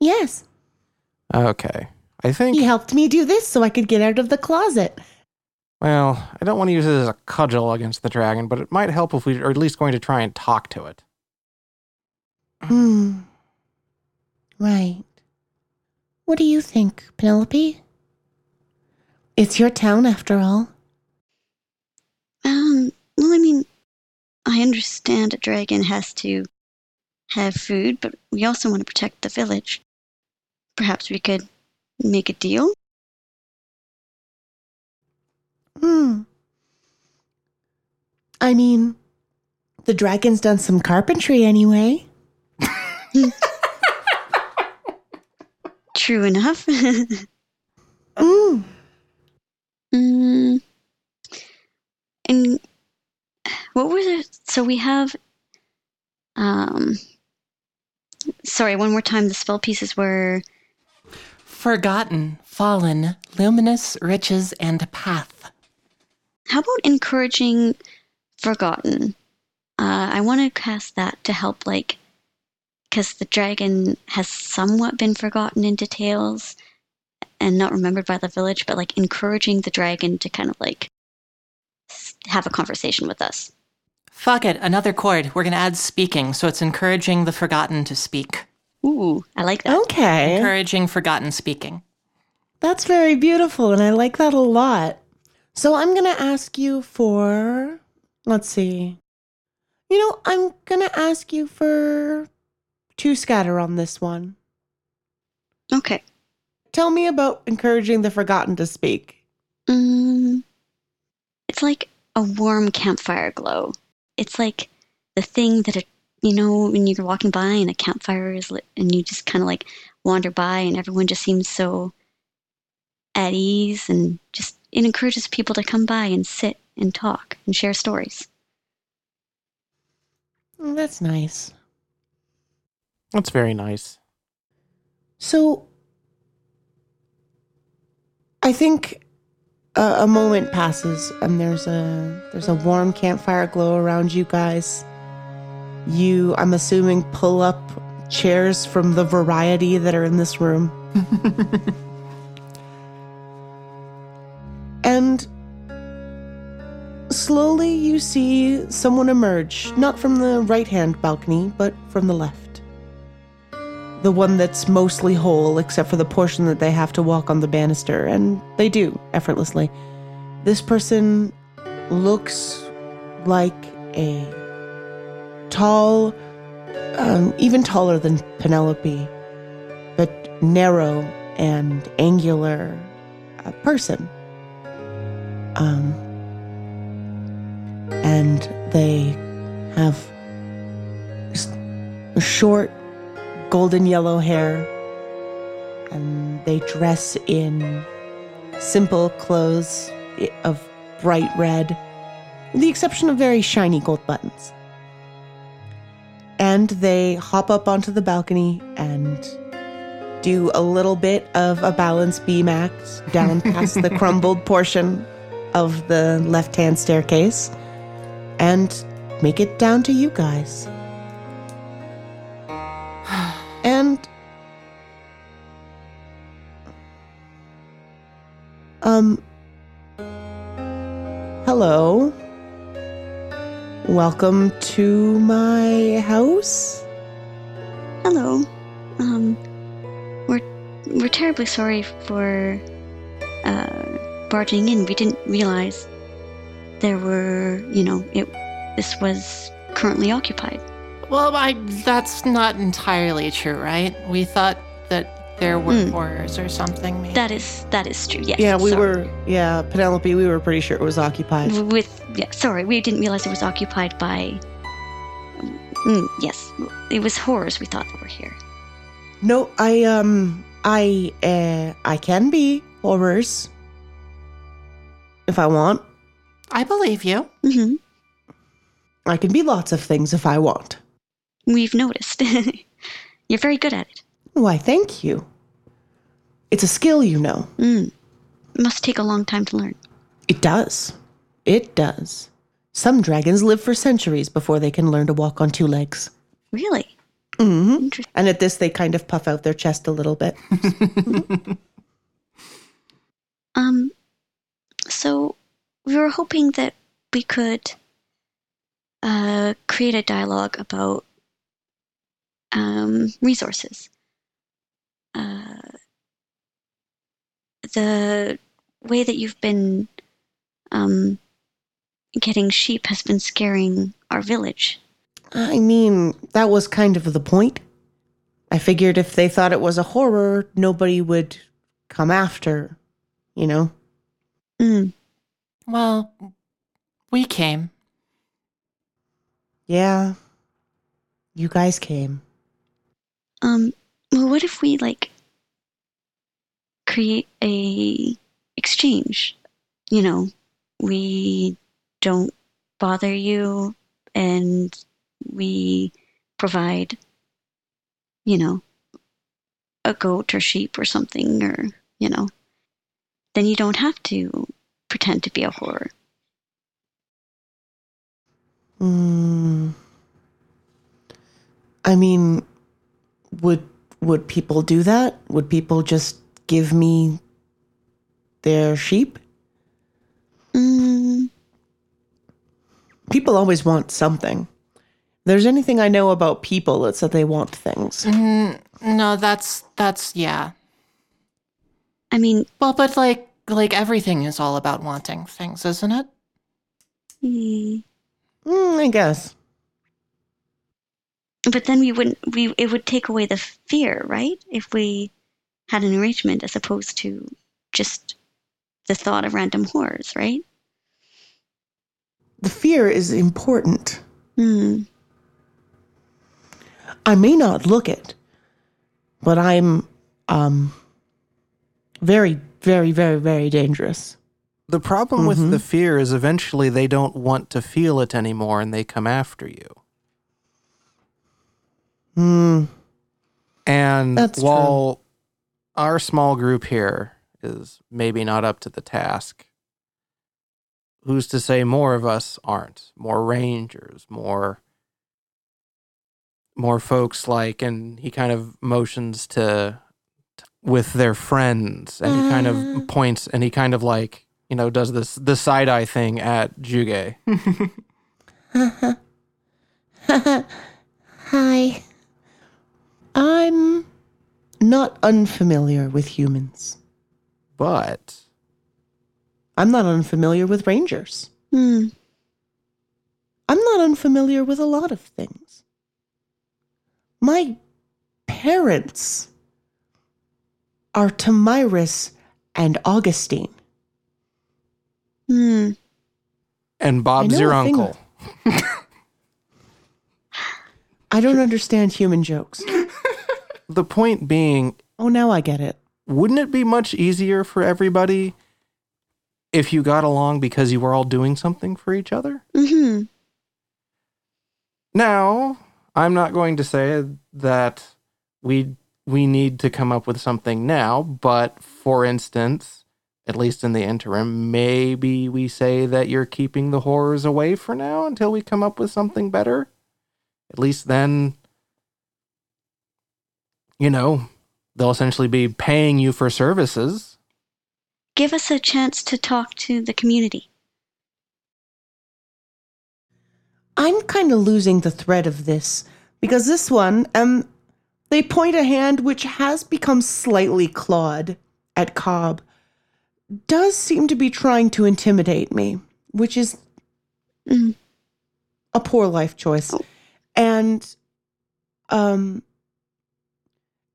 Yes. Okay. I think He helped me do this so I could get out of the closet. well, I don't want to use it as a cudgel against the dragon, but it might help if we are at least going to try and talk to it. Hmm. Right. What do you think, Penelope? It's your town after all. Um, well, I mean, I understand a dragon has to have food, but we also want to protect the village. Perhaps we could make a deal? Hmm. I mean, the dragon's done some carpentry anyway. True enough. Mm. mm. And what was it? So we have. Um. Sorry, one more time. The spell pieces were. Forgotten, fallen, luminous, riches, and path. How about encouraging forgotten? Uh, I want to cast that to help, like, because the dragon has somewhat been forgotten in details and not remembered by the village, but like encouraging the dragon to kind of like have a conversation with us. Fuck it, another chord. We're going to add speaking, so it's encouraging the forgotten to speak. Ooh, I like that. Okay. Encouraging forgotten speaking. That's very beautiful, and I like that a lot. So I'm going to ask you for. Let's see. You know, I'm going to ask you for two scatter on this one. Okay. Tell me about encouraging the forgotten to speak. Mm, it's like a warm campfire glow. It's like the thing that, it, you know, when you're walking by and a campfire is lit and you just kind of like wander by and everyone just seems so at ease and just it encourages people to come by and sit and talk and share stories. Mm, That's nice. That's very nice. So I think a, a moment passes and there's a there's a warm campfire glow around you guys. You, I'm assuming, pull up chairs from the variety that are in this room. and slowly you see someone emerge, not from the right hand balcony, but from the left the one that's mostly whole, except for the portion that they have to walk on the banister, and they do effortlessly. This person looks like a tall, um, even taller than Penelope, but narrow and angular uh, person. Um, and they have short golden yellow hair and they dress in simple clothes of bright red with the exception of very shiny gold buttons and they hop up onto the balcony and do a little bit of a balance beam act down past the crumbled portion of the left hand staircase and make it down to you guys. And um hello. Welcome to my house. Hello. Um, we're we're terribly sorry for uh, barging in. We didn't realize there were, you know, it. This was currently occupied. Well, I that's not entirely true, right? We thought that there were Mm. horrors or something. Maybe. That is that is true. Yes. Yeah, we sorry. were yeah, Penelope, we were pretty sure it was occupied. with. Yeah, sorry, we didn't realize it was occupied by. Mm, yes, it was horrors. We thought that were here. No, I um I uh I can be horrors if I want. I believe you. hmm I can be lots of things if I want. We've noticed. You're very good at it. Why, thank you. It's a skill, you know. Mm. It must take a long time to learn. It does. It does. Some dragons live for centuries before they can learn to walk on two legs. Really? hmm Interesting. And at this, they kind of puff out their chest a little bit. Um, so we were hoping that we could uh, create a dialogue about um, resources. Uh, the way that you've been um, getting sheep has been scaring our village. I mean, that was kind of the point. I figured if they thought it was a horror, nobody would come after, you know? Mm. Well, we came. Yeah. You guys came. Um, well, what if we like create a exchange? You know, we don't bother you, and we provide, you know, a goat or sheep or something, or you know, then you don't have to pretend to be a horror. Hmm. I mean, would would people do that? Would people just give me their sheep? Mm, People always want something. If there's anything I know about people, it's that they want things. Mm, no, that's that's yeah. I mean, Well, but like like everything is all about wanting things, isn't it? mm, Mm, I guess. But then we wouldn't. We it would take away the fear, right? If we had an arrangement as opposed to just the thought of random horrors, right? The fear is important. Hmm. I may not look it, but I'm um very, very, very, very dangerous. The problem with the fear is eventually they don't want to feel it anymore and they come after you. Hmm. And That's true. while our small group here is maybe not up to the task, who's to say more of us aren't? More rangers, more more folks like and he kind of motions to, to- with their friends and he kind of points and he kind of like, you know, does this the side eye thing at Juge. Hi. I'm not unfamiliar with humans. But I'm not unfamiliar with rangers. Hmm. I'm not unfamiliar with a lot of things. My parents are Tamiris and Augustine. Hmm. And Bob's your uncle. I don't understand human jokes. The point being, Oh, now I get it. wouldn't it be much easier for everybody if you got along because you were all doing something for each other? Hmm. Now, I'm not going to say that we we need to come up with something now, but for instance, at least in the interim, maybe we say that you're keeping the horrors away for now until we come up with something better. At least then you know, they'll essentially be paying you for services. Give us a chance to talk to the community. I'm kind of losing the thread of this because this one, um, they point a hand which has become slightly clawed at Cobb, does seem to be trying to intimidate me, which is Mm. a poor life choice. And, um,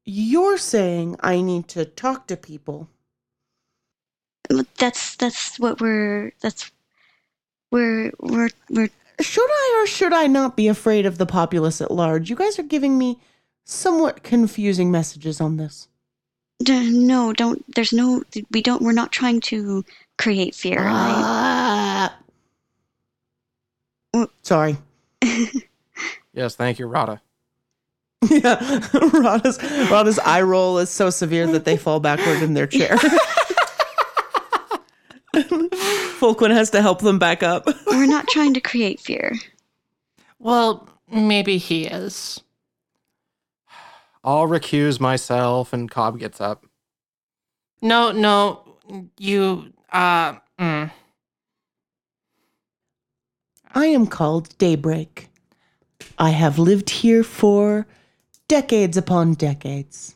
you're saying I need to talk to people. That's that's what we're that's we're we're we're Should I or should I not be afraid of the populace at large? You guys are giving me somewhat confusing messages on this. d- no don't there's no we don't we're not trying to create fear. I, Ah. Mm. Sorry. Yes, thank you, Rada. Yeah, Rada's, Rada's eye roll is so severe that they fall backward in their chair. Fulquin has to help them back up. we're not trying to create fear. Well, maybe he is. I'll recuse myself, and Cobb gets up. No, no, you. Uh, mm. I am called Daybreak. I have lived here for decades upon decades.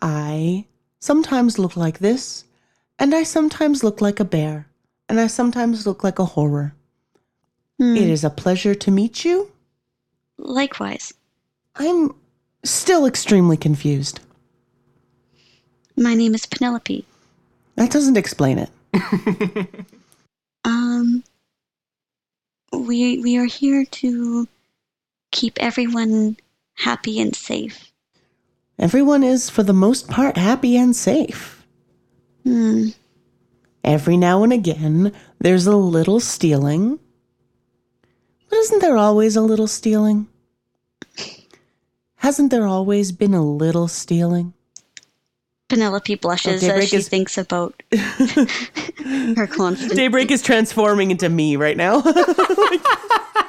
I sometimes look like this, and I sometimes look like a bear, and I sometimes look like a horror. Hmm. It is a pleasure to meet you. Likewise, I'm still extremely confused. my name is Penelope. That doesn't explain it. Um, we we are here to keep everyone happy and safe. Everyone is, for the most part, happy and safe. Hmm. Every now and again, there's a little stealing. But isn't there always a little stealing? Hasn't there always been a little stealing? Penelope blushes Okay, as she is- thinks about her constant. Daybreak is transforming into me right now. Like,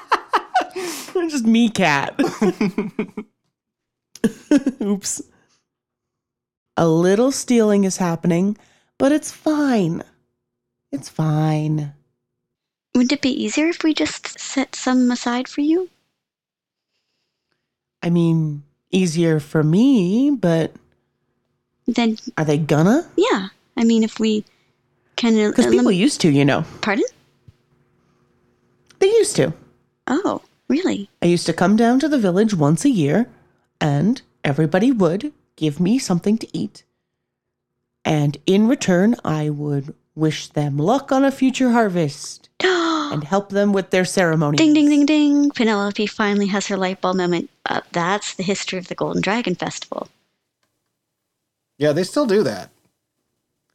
just me cat. Oops. A little stealing is happening, but it's fine. It's fine. Wouldn't it be easier if we just set some aside for you? I mean, easier for me, but Then, are they gonna? yeah. I mean, if we can. el- Because people used to, you know. Pardon? They used to. Oh, really? I used to come down to the village once a year, and everybody would give me something to eat. And in return, I would wish them luck on a future harvest and help them with their ceremony. Ding, ding, ding, ding. Penelope finally has her light bulb moment. Uh, that's the history of the Golden Dragon Festival. Yeah, they still do that.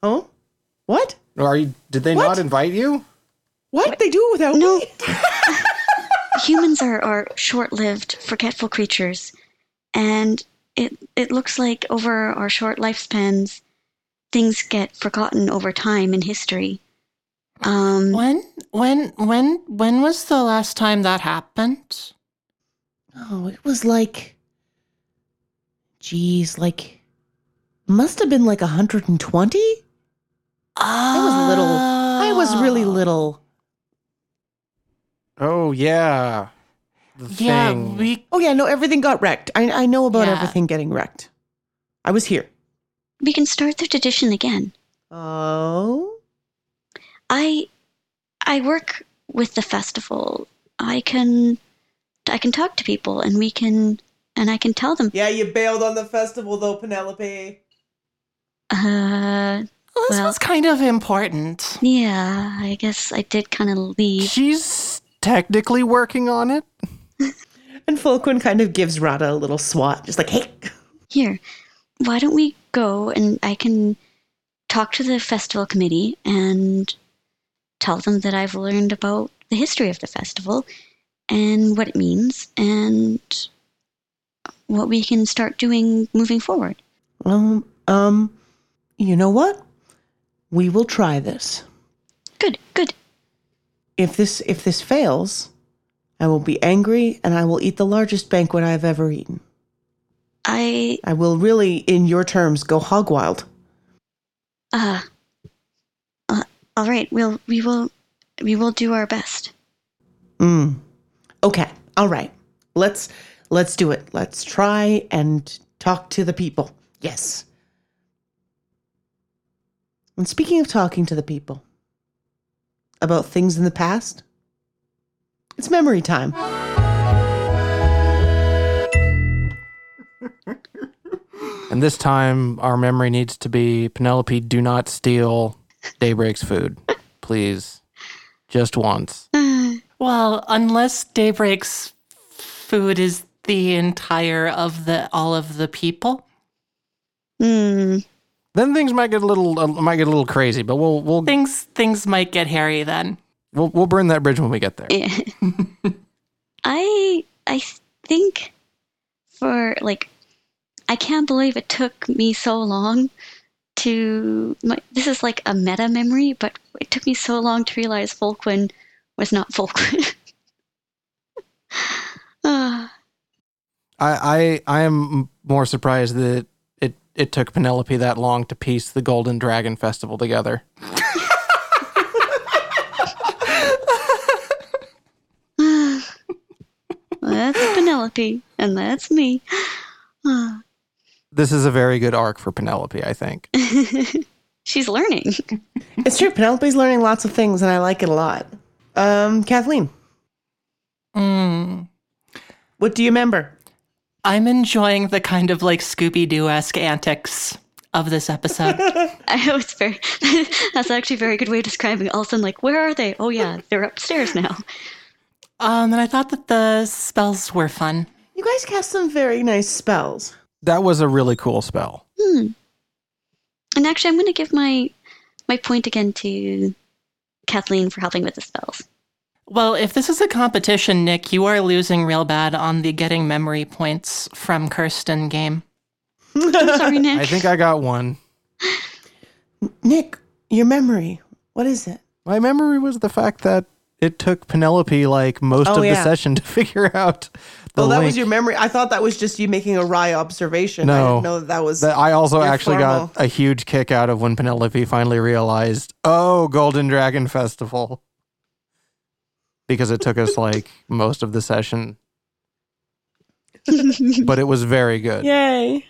Oh? What? Are you? Did they What? not invite you? What? They do it without No. me? Humans are, are short lived, forgetful creatures. And it, it looks like over our short lifespans, things get forgotten over time in history. Um, When, when, when, when was the last time that happened? Oh, it was like. Geez, like. Must have been like 120? I was little. I was really little. Oh yeah. The Yeah, thing. we. Oh, yeah, no, everything got wrecked. I, I know about Yeah. everything getting wrecked. I was here. we can start the tradition again. Oh? I I work with the festival. I can I can talk to people and we can and I can tell them Yeah, you bailed on the festival though, Penelope. uh Well, this Well- was kind of important. yeah, I guess I did kind of leave. She's technically working on it. And Fulquin kind of gives Rada a little swat, just like, hey. Here, why don't we go and I can talk to the festival committee and tell them that I've learned about the history of the festival and what it means and what we can start doing moving forward. Um, um, you know what? We will try this. Good, good. If this if this fails, I will be angry and I will eat the largest banquet I've ever eaten. I I will really, in your terms, go hog wild. uh, uh all right, we'll we will we will do our best. Mm. Okay. All right. Let's let's do it. Let's try and talk to the people. Yes. And speaking of talking to the people about things in the past, it's memory time. And this time, our memory needs to be Penelope, do not steal Daybreak's food. Please. Just once. Well, unless Daybreak's food is the entire of the all of the people. Hmm. Then things might get a little uh, might get a little crazy, but we'll we'll Things things might get hairy then. we'll, we'll burn that bridge when we get there. Yeah. I I think for like I can't believe it took me so long to my, this is like a meta memory, but it took me so long to realize Volquin was not Volquin. Ah, I, I I am more surprised that it it took Penelope that long to piece the Golden Dragon Festival together. that's Penelope, and that's me. This is a very good arc for Penelope, I think. She's learning. It's true. Penelope's learning lots of things, and I like it a lot. Um, Kathleen, Mm. what do you remember? I'm enjoying the kind of like Scooby Doo esque antics of this episode. I was very. that's actually a very good way of describing. It. All of a sudden, like, where are they? Oh yeah, they're upstairs now. um, and I thought that the spells were fun. You guys cast some very nice spells. That was a really cool spell. Hmm. And actually, I'm going to give my my point again to Kathleen for helping with the spells. Well, if this is a competition, Nick, you are losing real bad on the getting memory points from Kirsten game. I'm sorry, Nick. I think I got one. Nick, your memory. What is it? My memory was the fact that it took Penelope like most Oh, of the session to figure out the oh, that was your memory. I thought that was just you making a wry observation. I No. didn't know that, that was. That I also actually formal. got a huge kick out of when Penelope finally realized, oh, Golden Dragon Festival. Because it took us like most of the session, but it was very good. Yay.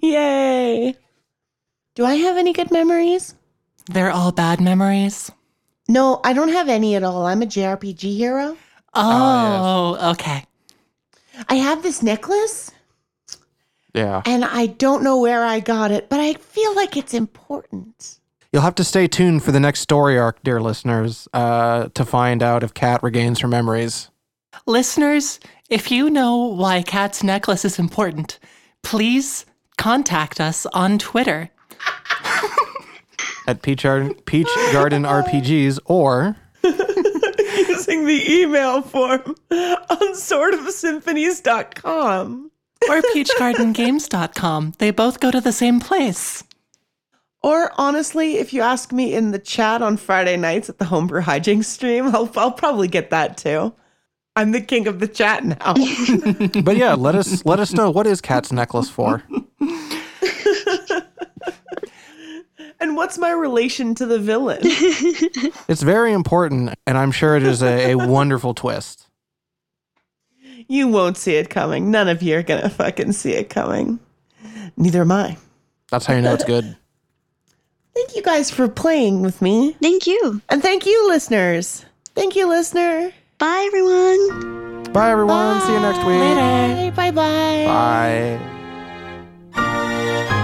Yay. Do I have any good memories? They're all bad memories. No, I don't have any at all. I'm a JRPG hero. Oh, oh okay. I have this necklace Yeah. and I don't know where I got it, but I feel like it's important. You'll have to stay tuned for the next story arc, dear listeners, uh, to find out if Kat regains her memories. Listeners, if you know why Kat's necklace is important, please contact us on Twitter. At Peach, Ar- Peach Garden RPGs or Using the email form on swordofsymphonies.com. or peachgardengames.com. They both go to the same place. Or honestly, if you ask me in the chat on Friday nights at the Homebrew Hijinks stream, I'll, I'll probably get that too. I'm the king of the chat now. but yeah, let us let us know what is Kat's necklace for. and what's my relation to the villain? It's very important, and I'm sure it is a, a wonderful twist. You won't see it coming. None of you are gonna fucking see it coming. Neither am I. That's how you know it's good. Thank you guys for playing with me. Thank you. And thank you, listeners. Thank you, listener. Bye, everyone. Bye, everyone. Bye. See you next week. Later. Bye-bye. Bye.